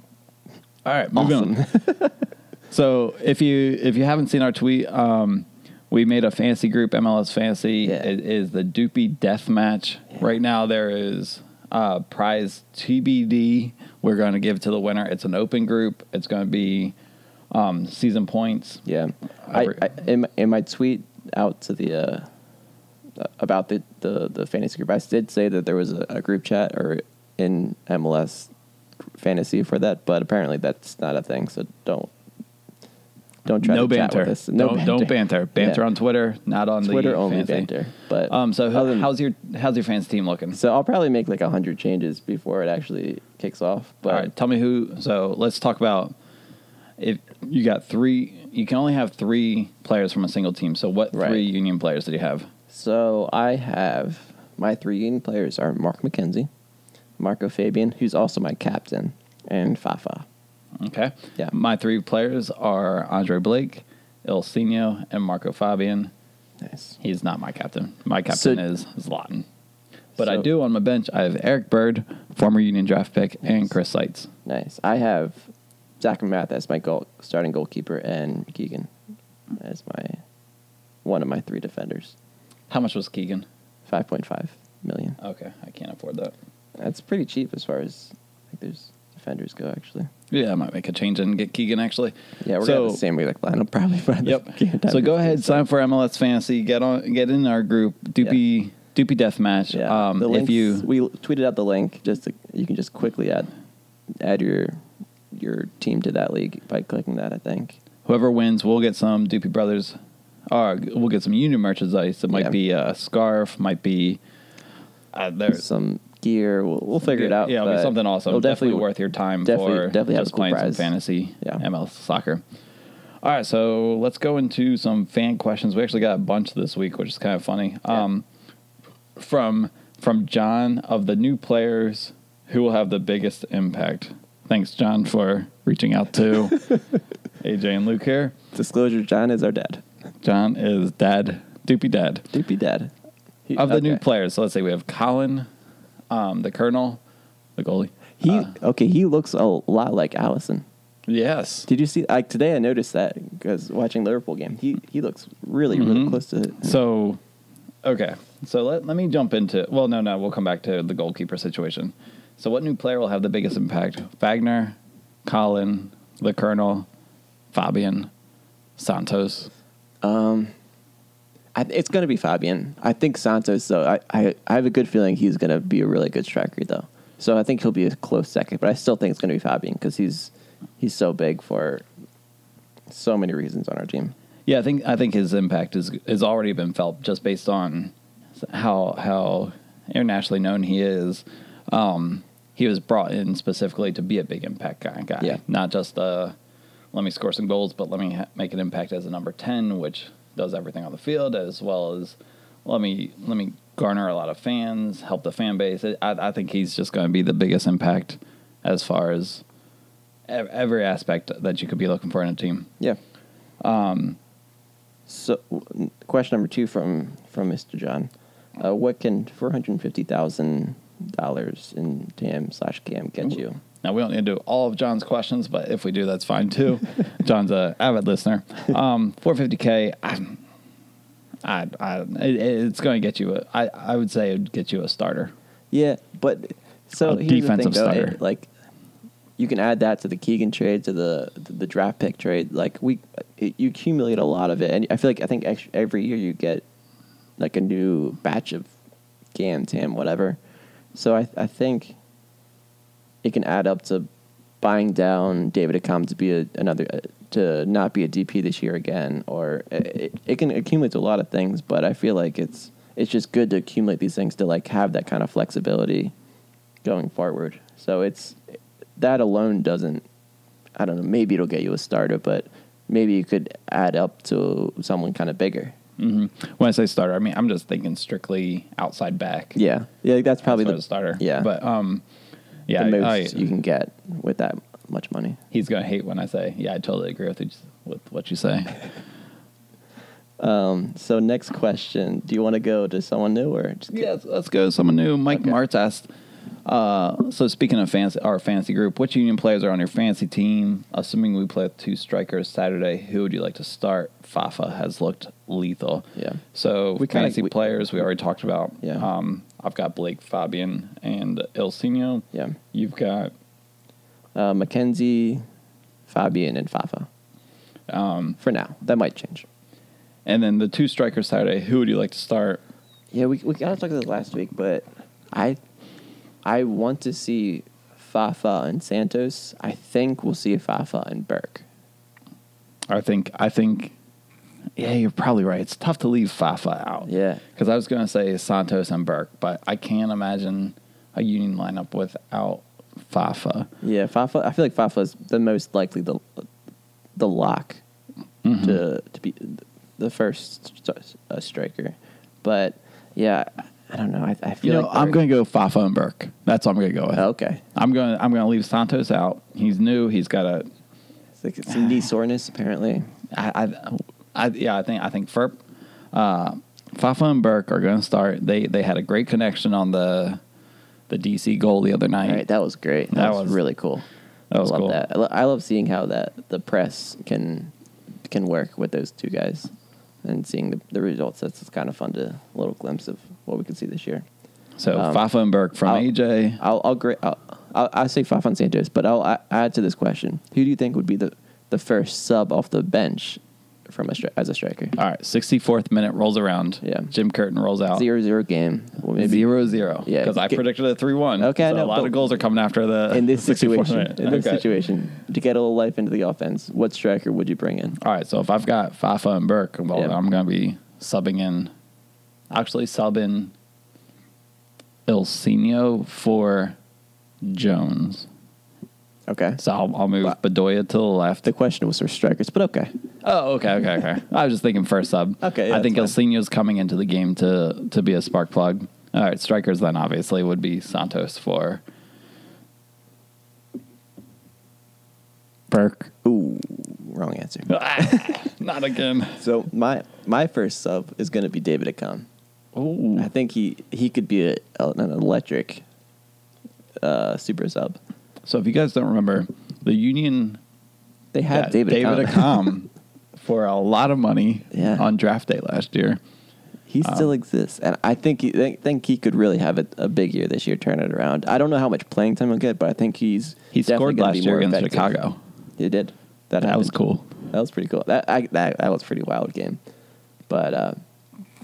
All right, moving Awesome. on. So if you if you haven't seen our tweet, um, We made a fantasy group, MLS Fantasy. Yeah. It is the Doopy Death Match. Right now, there is uh, prize TBD. We're going to give to the winner. It's an open group. It's going to be um, season points. Yeah, I, I in, my, in my tweet out to the uh, about the, the the fantasy group, I did say that there was a, a group chat or in MLS fantasy for that, but apparently that's not a thing. So don't don't try no to banter. chat with us. No don't, banter. don't banter. Banter Yeah. on Twitter, not on Twitter only banter. But Um, so than- how's your how's your fans team looking? so I'll probably make like hundred changes before it actually kicks off. But All right, tell me who. So let's talk about if you got three. You can only have three players from a single team. So what Right. three Union players did you have? So I have my three Union players are Mark McKenzie, Marco Fabian, who's also my captain, and Fafa. Okay. Yeah. My three players are Andre Blake, Ilsinho, and Marco Fabian. Nice. He's not my captain. My captain So- is Zlatan. But I do on my bench. I have Eric Bird, former Union draft pick, and Chris Seitz. Nice. I have Zach MacMath as my goal, starting goalkeeper and Keegan as my one of my three defenders. How much was Keegan? Five point five million. Okay, I can't afford that. That's pretty cheap as far as think there's defenders go. Actually, Yeah, I might make a change and get Keegan actually. yeah, we're So- gonna have the same exact lineup probably. Yep. So go ahead, sign up for MLS Fantasy. Get on, get in our group, Doopy Doopy Deathmatch. Yeah. Um, the if you we tweeted out the link, just to, you can just quickly add add your your team to that league by clicking that. I think. whoever wins, we'll get some Doopy Brothers. Or we'll get some Union merchandise. It might Yeah. be a scarf, might be uh, there's Some gear. We'll, we'll figure it out. Yeah, it'll be something awesome. it'll Definitely, worth your time definitely- for definitely just cool playing some fantasy Yeah. MLS soccer. All right, so let's go into some fan questions. We actually got a bunch this week, which is kind of funny. Yeah. Um, from from John of the new players who will have the biggest impact. Thanks, John, for reaching out to AJ and Luke here. Disclosure: John is our dad. John is dad, doopy dad Doopy dad. He- of the new players. So let's say we have Colin, um, the Colonel, the goalie. He Uh, okay. He looks a lot like Allison. yes, Did you see? Like today, I noticed that because watching Liverpool game, he he looks really really Mhm. close to. It. So, okay. So let, let me jump into. Well, no, no. We'll come back to the goalkeeper situation. So, what new player will have the biggest impact? Wagner, Colin, the Colonel, Fabian, Santos. Um, I, it's going to be Fabian. I think Santos. though. I, I I have a good feeling he's going to be a really good striker though. So I think he'll be a close second, but I still think it's going to be Fabian because he's he's so big for so many reasons on our team. Yeah, I think I think his impact is has already been felt just based on how how internationally known he is. Um, he was brought in specifically to be a big impact guy, guy. Yeah. not just uh, let me score some goals, but let me ha- make an impact as a number ten, which does everything on the field as well as let me let me garner a lot of fans, help the fan base. I, I think he's just going to be the biggest impact as far as every aspect that you could be looking for in a team. Yeah. Um. So, question number two from from Mr. John: uh, What can four hundred fifty thousand dollars in TAM slash CAM get you? Now we don't need to do all of John's questions, but if we do, that's fine too. John's a avid listener. Um, 450k. I, I, I, it, it's going to get you. A, I, I would say it'd get you a starter. Yeah, but so A here's the thing, defensive though, starter. it- like you can add that to the Keegan trade, to the the, the draft pick trade. Like we, it, you accumulate a lot of it, and I feel like I think every year you get like a new batch of GAM, TAM, whatever. So I I think it can add up to buying down David Accam to be a, another uh, to not be a DP this year again, or it, it can accumulate to a lot of things. But I feel like it's it's just good to accumulate these things to like have that kind of flexibility going forward. So it's that alone doesn't. I don't know. Maybe it'll get you a starter, but maybe you could add up to someone kind of bigger. hmm When I say starter, I mean I'm just thinking strictly outside back. Yeah, yeah. That's probably the starter. Yeah, but um, yeah, the most I- you can get with that much money. he's going to hate when I say, yeah, I totally agree with you, with what you say. Um, so next question: Do you want to go to someone new or just Yeah, let's, let's go. Someone new. Mike Okay. Martz asked, Uh, so speaking of fancy, our fantasy group, which Union players are on your fantasy team? Assuming we play with two strikers Saturday, who would you like to start? Fafa has looked lethal. Yeah. So We kinda- fantasy we- players we already talked about. Yeah. Um, I've got Blake Fabian and El Ilsinho. Yeah. You've got Uh, McKenzie, Fabian, and Fafa. um, For now, that might change. and then the two strikers Saturday. Who would you like to start? Yeah, we we kind of talked about this last week, but I I want to see Fafa and Santos. I think we'll see Fafa and Burke. I think I think yeah, you're probably right. It's tough to leave Fafa out. Yeah. Because I was going to say Santos and Burke, but I can't imagine a Union lineup without Fafa. Yeah, Fafa. I feel like Fafa is the most likely the the lock Mm-hmm. to to be the first st- uh, striker. But yeah, I don't know. I, I You feel know, like I'm going to go Fafa and Burke. That's what I'm going to go with. Okay, I'm going. to I'm going to leave Santos out. He's new. He's got a. it's like some knee soreness apparently. I, I, I yeah. I think I think Ferp, uh, Fafa and Burke are going to start. They they had a great connection on the the DC goal the other night. All right, that was great. That, That was, was- really cool. that was I love cool. that. I, lo- I love seeing how that the press can can work with those two guys and seeing the, the results. That's kind of fun to a little glimpse of what we can see this year. So Um, Fafa and Burke from I'll- AJ. I'll I'll, gra- I'll, I'll, I'll say Fafa and Santos, but I'll a- add to this question: Who do you think would be the, the first sub off the bench from a stri- as a striker? All right, 64th minute rolls around. Yeah. Jim Curtin rolls out. Zero zero game. Well, maybe Zero zero. Yeah, Because I get- predicted a three one. Okay, so know, a lot but- of goals are coming after the in this 64th situation. minute. In this Okay. situation, to get a little life into the offense, what striker would you bring in? All right, so if I've got Fafa and Burke, well, Yeah. I'm going to be subbing in, actually subbing Ilsinho for Jones. Okay. So I'll, I'll move Wow. Bedoya to the left. The question was for strikers, but okay. Oh, okay, okay, okay. I was just thinking first sub. Okay, yeah, I think Ilsinho's coming into the game to to be a spark plug. All right, strikers then obviously would be Santos for Burke. Ooh, wrong answer. Ah, Not again. So my my first sub is going to be David Accam. Ooh. I think he he could be a, an electric uh, super sub. So if you guys don't remember, the Union They had David, David. Accam for a lot of money Yeah. on draft day last year. He Um, still exists, and I think he I think he could really have a, a big year this year, turn it around. I don't know how much playing time he'll get, but I think he's He definitely scored gonna last be year more against effective. Chicago. He did. That That was happened. cool. That was pretty cool. That I, that that was a pretty wild game. But uh,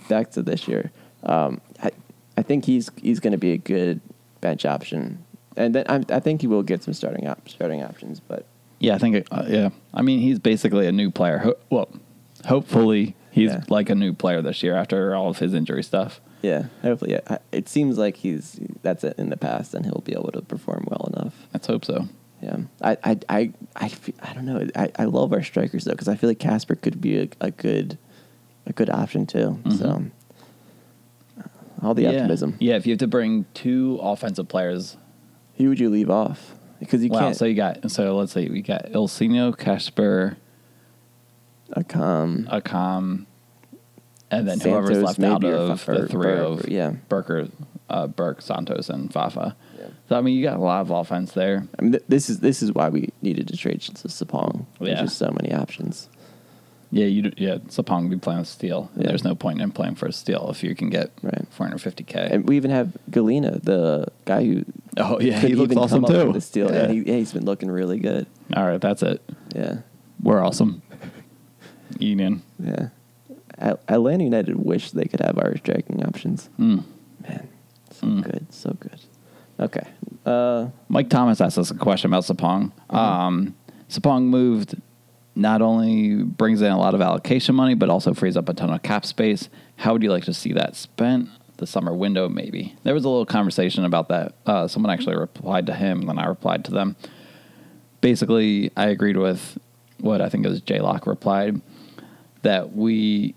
back to this year, um, I I think he's he's going to be a good bench option, and then I, I think he will get some starting op- starting options. But Yeah, I think. Uh, yeah, I mean, he's basically a new player. Ho- well, hopefully, he's Yeah. like a new player this year after all of his injury stuff. yeah, hopefully, yeah, it seems like he's that's it in the past, and he'll be able to perform well enough. Let's hope so. Yeah, I I I I, I don't know. I, I love our strikers though because I feel like Kacper could be a, a good a good option too. So all the Mm-hmm. yeah. optimism. Yeah, if you have to bring two offensive players. Who would you leave off? Because you wow. can't. So you got. So let's say We got Ilsinho, Kacper, Accam, Accam, and then Santos, whoever's left out of the three Burke, of yeah. Burker, uh, Burke, Santos, and Fafa. Yeah. So I mean, you got a lot of offense there. I mean, th- this is this is why we needed to trade to Sapong. There's just so many options. Yeah, you yeah. Sapong will be playing with Steel. Yeah. There's no point in playing for a Steel if you can get Right. 450k. And we even have Galena, the guy who oh yeah, he looks awesome too. the steal. Yeah. And he, yeah, he's been looking really good. All right, that's it. Yeah, We're awesome. Union. yeah. Atlanta United wish they could have our striking options. Mm. Man, so Mm. good, so good. Okay. Uh, Mike Thomas asked us a question about Sapong. Um, Sapong moved not only brings in a lot of allocation money, but also frees up a ton of cap space. How would you like to see that spent? The summer window, maybe. There was a little conversation about that. Uh, someone actually replied to him, and then I replied to them. Basically, I agreed with what I think it was J Lock replied that we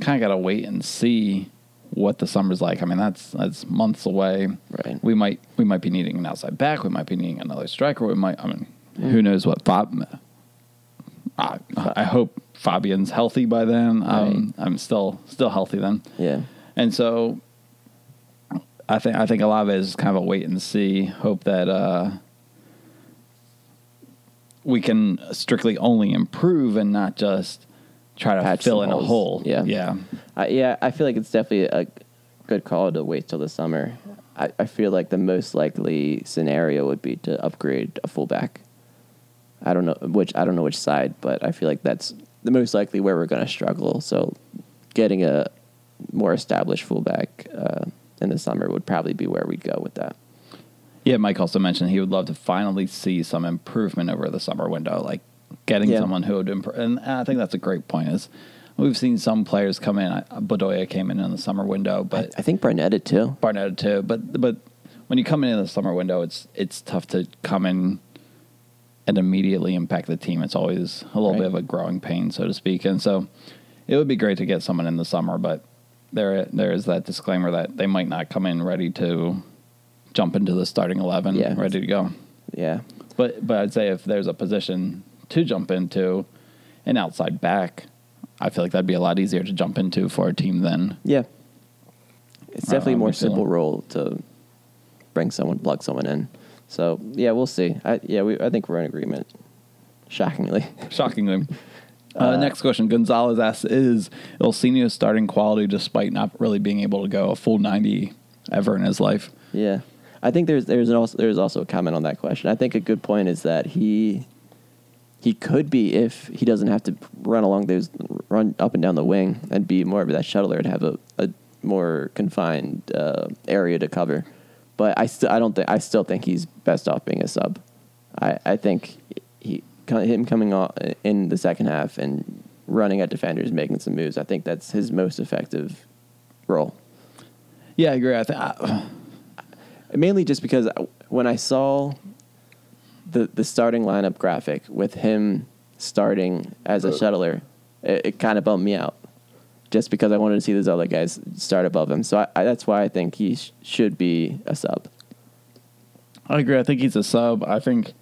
kind of got to wait and see what the summer's like. I mean, that's that's months away. Right. We might we might be needing an outside back. We might be needing another striker. We might. I mean, who knows what Bob. I, I hope Fabian's healthy by then. Um, I'm still still healthy then. yeah. And so I think I think a lot of it is kind of a wait and see. Hope that uh, we can strictly only improve and not just try to Patch fill in holes. a hole. Yeah. yeah, I, yeah, I feel like it's definitely a good call to wait till the summer. I, I feel like the most likely scenario would be to upgrade a fullback. I don't know which I don't know which side, but I feel like that's the most likely where we're going to struggle. So, getting a more established fullback uh, in the summer would probably be where we'd go with that. yeah. Mike also mentioned he would love to finally see some improvement over the summer window, like getting Yeah. someone who would improve. And I think that's a great point. Is we've seen some players come in. Bedoya came in in the summer window, but I, I think Barnett too. Barnett too. But but when you come in in the summer window, it's it's tough to come in and immediately impact the team. It's always a little Right. bit of a growing pain, so to speak. And so it would be great to get someone in the summer, but there there is that disclaimer that they might not come in ready to jump into the starting eleven, Yeah. ready to go. Yeah, But but I'd say if there's a position to jump into, an outside back, I feel like that'd be a lot easier to jump into for a team than yeah. It's Uh, definitely a more me feeling- simple role to bring someone, plug someone in. So yeah, we'll see. I, yeah, we, I think we're in agreement. Shockingly, Shockingly. Uh, next question. Gonzalez asks Is Ilsinho's starting quality despite not really being able to go a full 90 ever in his life? yeah. I think there's there's an also there's also a comment on that question. I think a good point is that he he could be if he doesn't have to run along those run up and down the wing and be more of that shuttler and have a, a more confined uh, area to cover. But I still I don't think I still think he's best off being a sub. I I think he him coming on in the second half and running at defenders, making some moves. I think that's his most effective role. Yeah, I agree. I think I, mainly just because when I saw the the starting lineup graphic with him starting as a shuttler, it, it kind of bummed me out. Just because I wanted to see those other guys start above him, so I, I, that's why I think he sh- should be a sub. I agree. I think he's a sub. I think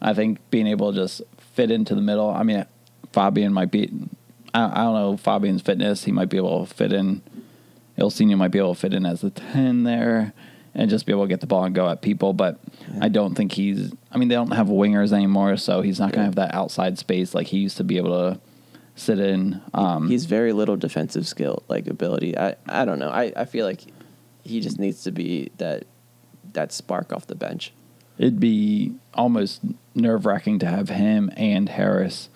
I think being able to just fit into the middle. I mean, Fabian might be. I, I don't know Fabian's fitness. He might be able to fit in. Ilsinho might be able to fit in as the ten there, and just be able to get the ball and go at people. But I don't think he's. I mean, they don't have wingers anymore, so he's not going to have that outside space like he used to be able to sit in. Um, He's very little defensive skill, like ability. I, I don't know. I, I feel like he just needs to be that that spark off the bench. it'd be almost nerve wracking to have him and Haris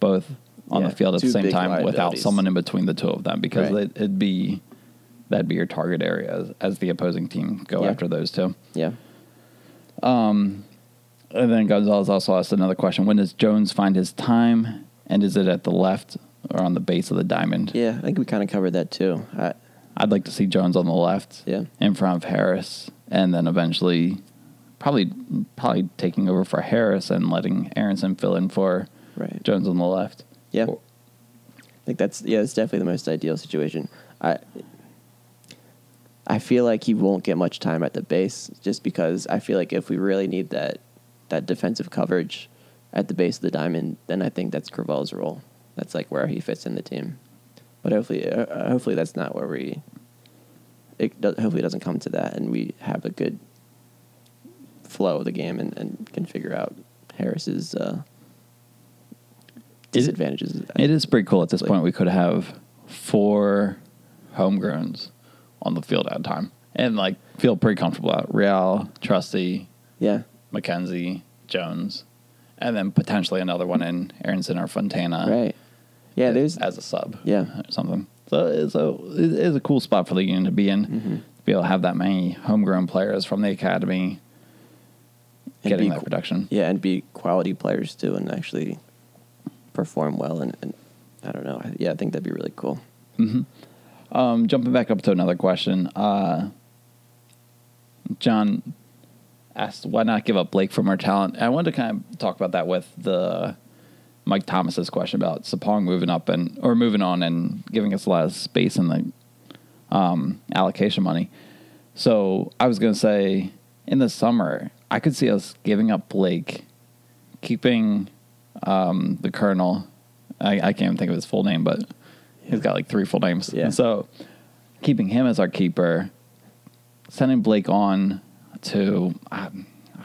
both on Yeah, the field at the same time without someone in between the two of them because Right. it, it'd be that'd be your target area as, as the opposing team go Yeah. after those two. Yeah. Um, and then Gonzalez also asked another question: When does Jones find his time, and is it at the left or on the base of the diamond? Yeah, I think we kind of covered that too. I, I'd like to see Jones on the left, Yeah. in front of Haris, and then eventually, probably probably taking over for Haris and letting Aaronson fill in for Right. Jones on the left. Yeah. Or- I think that's yeah, it's definitely the most ideal situation. I I feel like he won't get much time at the base just because I feel like if we really need that that defensive coverage at the base of the diamond, then I think that's Creavalle's role. That's like where he fits in the team. But hopefully, uh, hopefully that's not where we. It do, hopefully it doesn't come to that, and we have a good flow of the game and, and can figure out Haris's uh, disadvantages. It is pretty cool at this Like- point. We could have four homegrowns on the field at a time and like feel pretty comfortable at Real, Trusty, Yeah. McKenzie, Jones, and then potentially another one in Aaronson or Fontana. Right. Yeah, as- there's as a sub. Yeah. or something. So it's a it is a cool spot for the union to be in. Mm-hmm. To be able to have that many homegrown players from the academy and getting be that production. Yeah, and be quality players too, and actually perform well. And, and I don't know. Yeah, I think that'd be really cool. Um, jumping back up to another question, uh, John asked, "Why not give up Blake for more talent?" And I wanted to kind of talk about that with the Mike Thomas's question about Sapong moving up and or moving on and giving us a lot of space in the um, allocation money. So I was going to say, in the summer, I could see us giving up Blake, keeping um, the Colonel. I, I can't even think of his full name, but he's got like three full names. Yeah. So keeping him as our keeper, sending Blake on to I,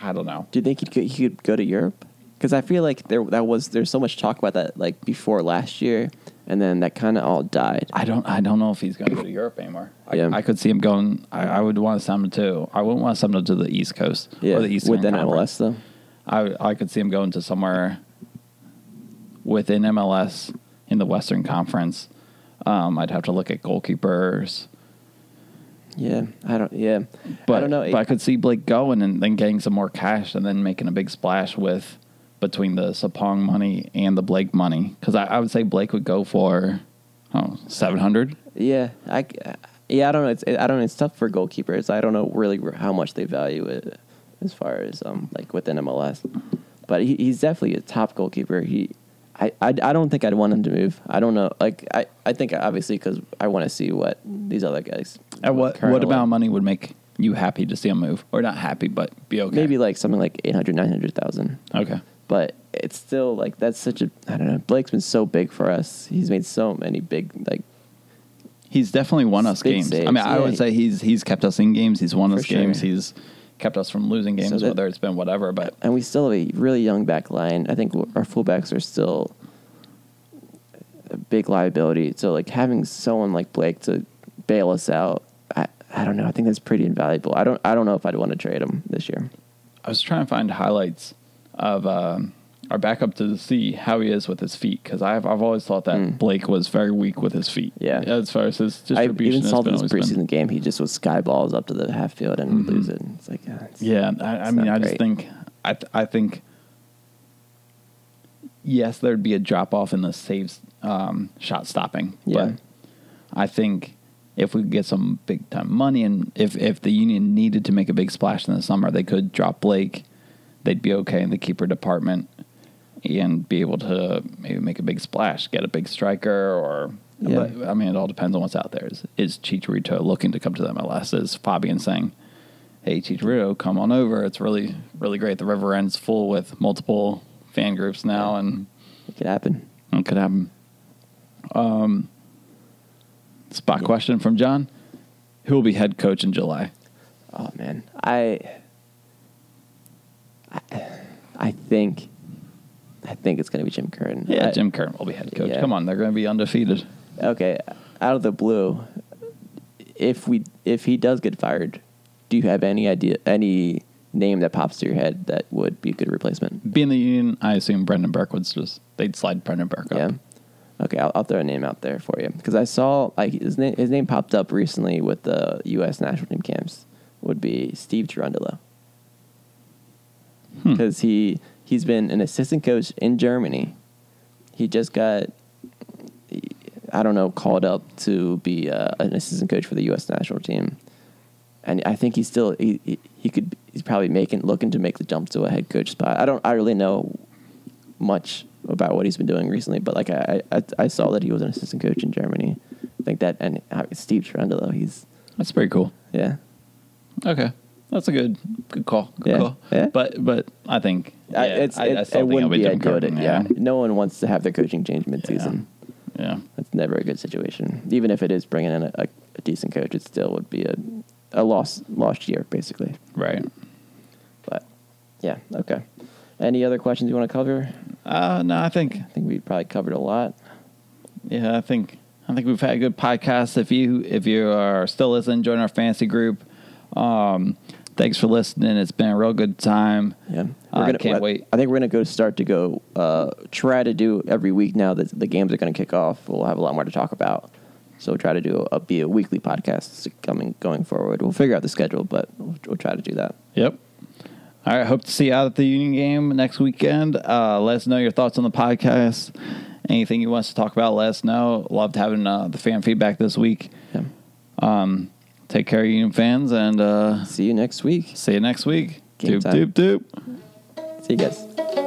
I don't know. Do you think he could, he could go to Europe? Because I feel like there that was there's so much talk about that like before last year, and then that kind of all died. I don't I don't know if he's going to go to Europe anymore. I, Yeah. I could see him going. I, I would want to send him to. I wouldn't want to send him to the East Coast Yeah, or the Eastern within Conference. MLS though. I I could see him going to somewhere within MLS in the Western Conference. Um, I'd have to look at goalkeepers, Yeah, I don't. Yeah, but I don't know. But I could see Blake going and then getting some more cash and then making a big splash with between the Sapong money and the Blake money because I, I would say Blake would go for oh seven hundred. Yeah, I, yeah, I don't know. It's I don't know. It's tough for goalkeepers. I don't know really how much they value it as far as um like within MLS. But he, he's definitely a top goalkeeper. He, I, I, I don't think I'd want him to move. I don't know. Like I, I think obviously because I want to see what these other guys. And what what amount of money would make you happy to see him move or not happy but be okay? Maybe like something like 800, 900,000. okay. But it's still like that's such a I don't know. Blake's been so big for us. He's made so many big like He's definitely won us Big games. I saves, mean, I yeah. would say he's he's kept us in games. He's won us games. He's kept us from losing games, that- whether it's been whatever. But and we still have a really young back line. I think our fullbacks are still a big liability. So like having someone like Blake to bail us out, I, I don't know. I think that's pretty invaluable. I don't I don't know if I'd want to trade him this year. I was trying to find highlights of um, our backup to see how he is with his feet because I've I've always thought that Mm. Blake was very weak with his feet. Yeah. as far as his distribution. I even saw this always been- preseason game. He just was sky balls up to the half field and Mhm. lose it. It's like yeah, it's, Yeah, I, I mean, I just think, I th- I think, yes, there'd be a drop off in the saves, um, shot stopping. Yeah. But I think if we could get some big time money, and if if the union needed to make a big splash in the summer, they could drop Blake. They'd be okay in the keeper department, and be able to maybe make a big splash, get a big striker, or. Yeah. But, I mean, it all depends on what's out there. Is, is Chicharito looking to come to the MLS? Is Fabian saying, hey Chicharito, come on over. It's really, really great. The river end's full with multiple fan groups now, and it could happen. it could happen. Um, spot question from John: Who will be head coach in July? Oh man, I, I, I think, I think it's gonna be Jim Curtin. Yeah, I- Jim Curtin will be head coach. yeah. Come on, they're going to be undefeated. Okay, out of the blue, if we if he does get fired, do you have any idea any name that pops to your head that would be a good replacement? Being the union, I assume Brendan Burke would just they'd slide Brendan Burke up. Yeah. Okay, I'll, I'll throw a name out there for you because I saw like his name his name popped up recently with the U.S. national team camps. Would be Steve Cherundolo Hmm. because he he's been an assistant coach in Germany. He just got I don't know called up to be uh, an assistant coach for the U.S. national team, and I think he's still he, he he could he's probably making looking to make the jump to a head coach spot. I don't I really know much about what he's been doing recently, but like I I, I saw that he was an assistant coach in Germany. I think that and uh, Steve Cherundolo, he's That's pretty cool. yeah. Okay, that's a good good call. Good Yeah, call. yeah. But but I think yeah, I, it's, I, it, I it wouldn't be Jim ideal. To, yeah. no one wants to have their coaching change midseason. yeah. That's never a good situation. Even if it is bringing in a, a, a decent coach, it still would be a a lost lost year basically. Right. But yeah, okay. Any other questions you want to cover? Uh, no, I think I think we probably covered a lot. Yeah, I think I think we've had a good podcast. If you if you are still listening, join our fantasy group. Um, thanks for listening. It's been a real good time. Yeah, I can't wait. I think we're gonna go start to go uh, try to do every week now that the games are gonna kick off. We'll have a lot more to talk about. So we'll try to do a, be a weekly podcast coming going forward. We'll figure out the schedule, but we'll, we'll try to do that. Yep. All right. Hope to see you out at the Union game next weekend. Uh, let us know your thoughts on the podcast. Anything you want us to talk about, let us know. Loved having uh, the fan feedback this week. Yeah. Um, take care, Union fans, and uh, See you next week. see you next week. Game doop, time. doop, doop. See you guys.